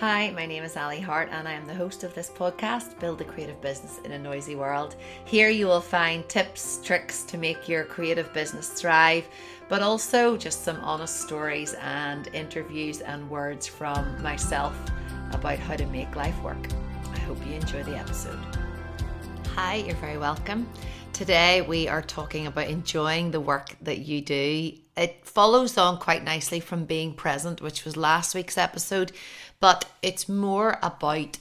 Hi, my name is Aly Harte, and I am the host of this podcast, Build a Creative Business in a Noisy World. Here you will find tips, tricks to make your creative business thrive, but also just some honest stories and interviews and words from myself about how to make life work. I hope you enjoy the episode. Hi, you're very welcome. Today we are talking about enjoying the work that you do. It follows on quite nicely from being present, which was last week's episode, but it's more about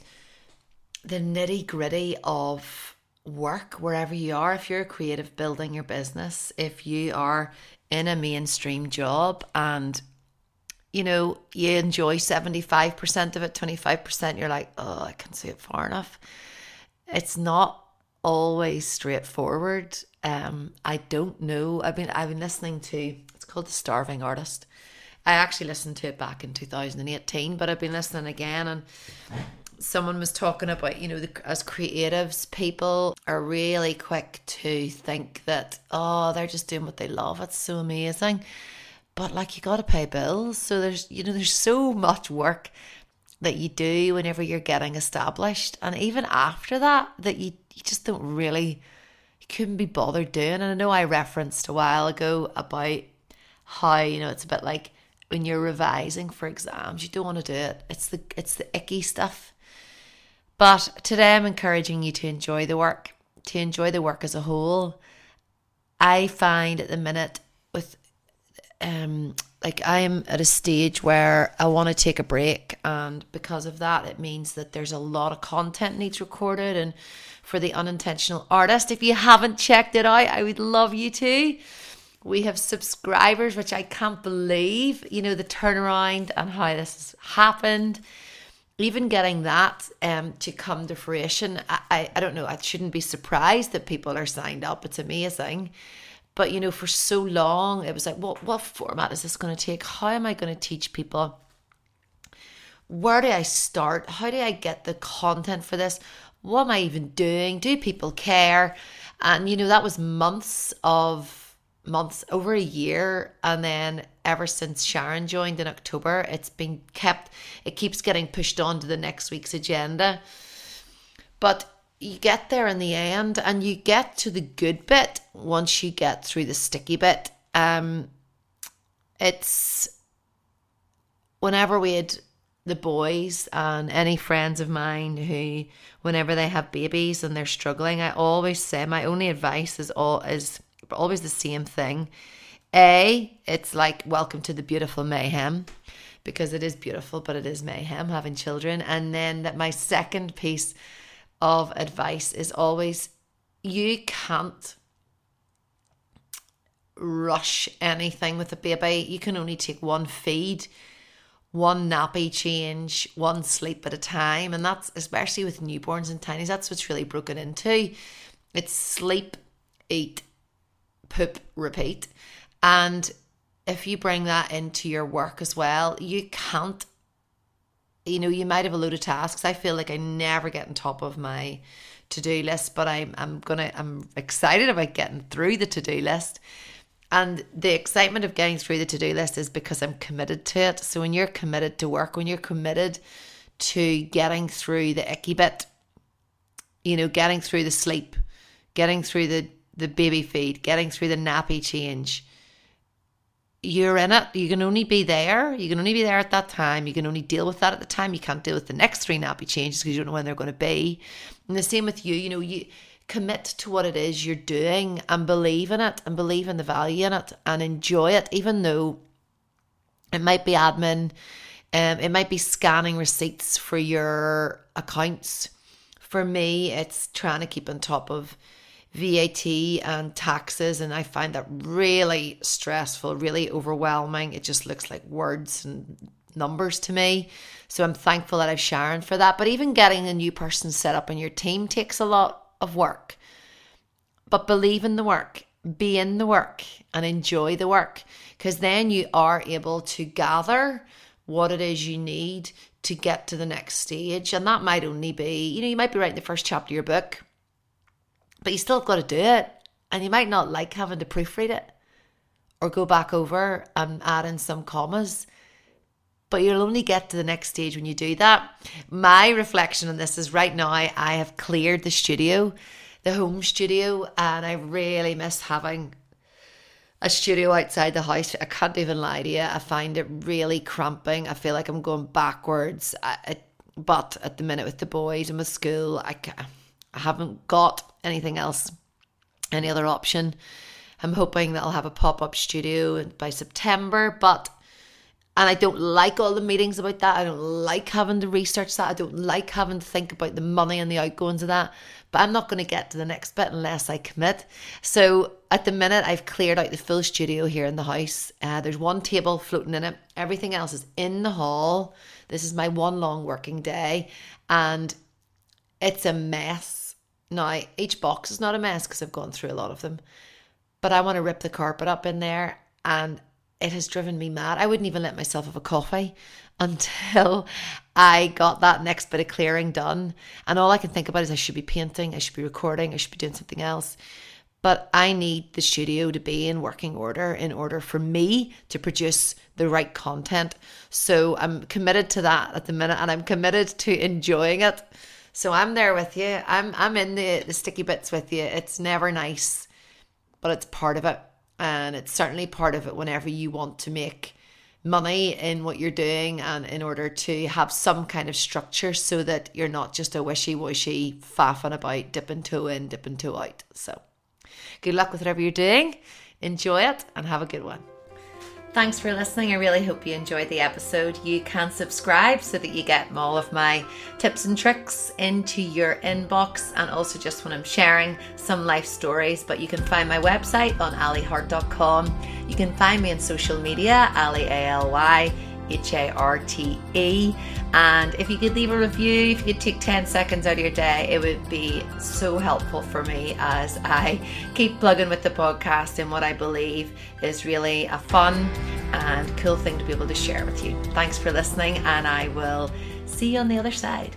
the nitty gritty of work wherever you are. If you're a creative building your business, if you are in a mainstream job and you know, you enjoy 75% of it, 25%, you're like, oh, I can't see it far enough. It's not always straightforward. Um, I don't know. I've been I've been listening to it's called The Starving Artist. I actually listened to it back in 2018, but I've been listening again and someone was talking about, you know, the, as creatives, people are really quick to think that, oh, they're just doing what they love. It's so amazing. But like you got to pay bills. So there's, you know, there's so much work that you do whenever you're getting established. And even after that, that you, you just don't really, you couldn't be bothered doing. And I know I referenced a while ago about how, you know, it's a bit like when you're revising for exams, you don't want to do it. It's the, it's the icky stuff. But today I'm encouraging you to enjoy the work, to enjoy the work as a whole. I find at the minute with um like I'm at a stage where I want to take a break and because of that it means that there's a lot of content needs recorded. And for the unintentional artist if you haven't checked it out I would love you to. We have subscribers which I can't believe you know the turnaround and how this has happened. Even getting that um to come to fruition I, I, I don't know I shouldn't be surprised that people are signed up. It's amazing but you know, for so long, it was like, what what format is this going to take? How am I going to teach people? Where do I start? How do I get the content for this? What am I even doing? Do people care? And you know, that was months of months, over a year, and then ever since Sharon joined in October, it's been kept. It keeps getting pushed on to the next week's agenda. But you get there in the end and you get to the good bit once you get through the sticky bit. Um, it's whenever we had the boys and any friends of mine who, whenever they have babies and they're struggling, I always say my only advice is all is always the same thing. A, it's like welcome to the beautiful mayhem because it is beautiful, but it is mayhem having children. And then that my second piece of advice is always you can't rush anything with a baby. You can only take one feed, one nappy change, one sleep at a time. And that's especially with newborns and tinies, that's what's really broken into. It's sleep, eat, poop, repeat. And if you bring that into your work as well, you can't you know, you might have a load of tasks. I feel like I never get on top of my to do list, but I'm I'm gonna I'm excited about getting through the to do list. And the excitement of getting through the to do list is because I'm committed to it. So when you're committed to work, when you're committed to getting through the icky bit, you know, getting through the sleep, getting through the the baby feed, getting through the nappy change, you're in it. You can only be there. You can only be there at that time. You can only deal with that at the time. You can't deal with the next three nappy changes because you don't know when they're going to be. And the same with you. You know, you commit to what it is you're doing and believe in it and believe in the value in it and enjoy it, even though it might be admin. Um, it might be scanning receipts for your accounts. For me, it's trying to keep on top of VAT and taxes, and I find that really stressful, really overwhelming. It just looks like words and numbers to me. So I'm thankful that I've Sharon for that. But even getting a new person set up in your team takes a lot of work. But believe in the work, be in the work, and enjoy the work because then you are able to gather what it is you need to get to the next stage. And that might only be, you know, you might be writing the first chapter of your book but you still got to do it. And you might not like having to proofread it or go back over and add in some commas. but you'll only get to the next stage when you do that. My reflection on this is right now I have cleared the studio, the home studio, and I really miss having a studio outside the house. I can't even lie to you. I find it really cramping. I feel like I'm going backwards. I, I, but at the minute with the boys and with school, I, I haven't got anything else, any other option. I'm hoping that I'll have a pop up studio by September, but and I don't like all the meetings about that. I don't like having to research that. I don't like having to think about the money and the outgoings of that. But I'm not going to get to the next bit unless I commit. So at the minute, I've cleared out the full studio here in the house. Uh, there's one table floating in it. Everything else is in the hall. This is my one long working day, and it's a mess. Now, each box is not a mess because I've gone through a lot of them, but I want to rip the carpet up in there and it has driven me mad. I wouldn't even let myself have a coffee until I got that next bit of clearing done. And all I can think about is I should be painting, I should be recording, I should be doing something else. But I need the studio to be in working order in order for me to produce the right content. So I'm committed to that at the minute and I'm committed to enjoying it. So I'm there with you. I'm I'm in the, the sticky bits with you. It's never nice, but it's part of it and it's certainly part of it whenever you want to make money in what you're doing and in order to have some kind of structure so that you're not just a wishy-washy faffing about dipping toe in dipping toe out so good luck with whatever you're doing enjoy it and have a good one Thanks for listening. I really hope you enjoyed the episode. You can subscribe so that you get all of my tips and tricks into your inbox and also just when I'm sharing some life stories. But you can find my website on alyharte.com. You can find me on social media, Aly A L Y H A R T E. And if you could leave a review, if you could take 10 seconds out of your day, it would be so helpful for me as I keep plugging with the podcast and what I believe is really a fun and cool thing to be able to share with you. Thanks for listening, and I will see you on the other side.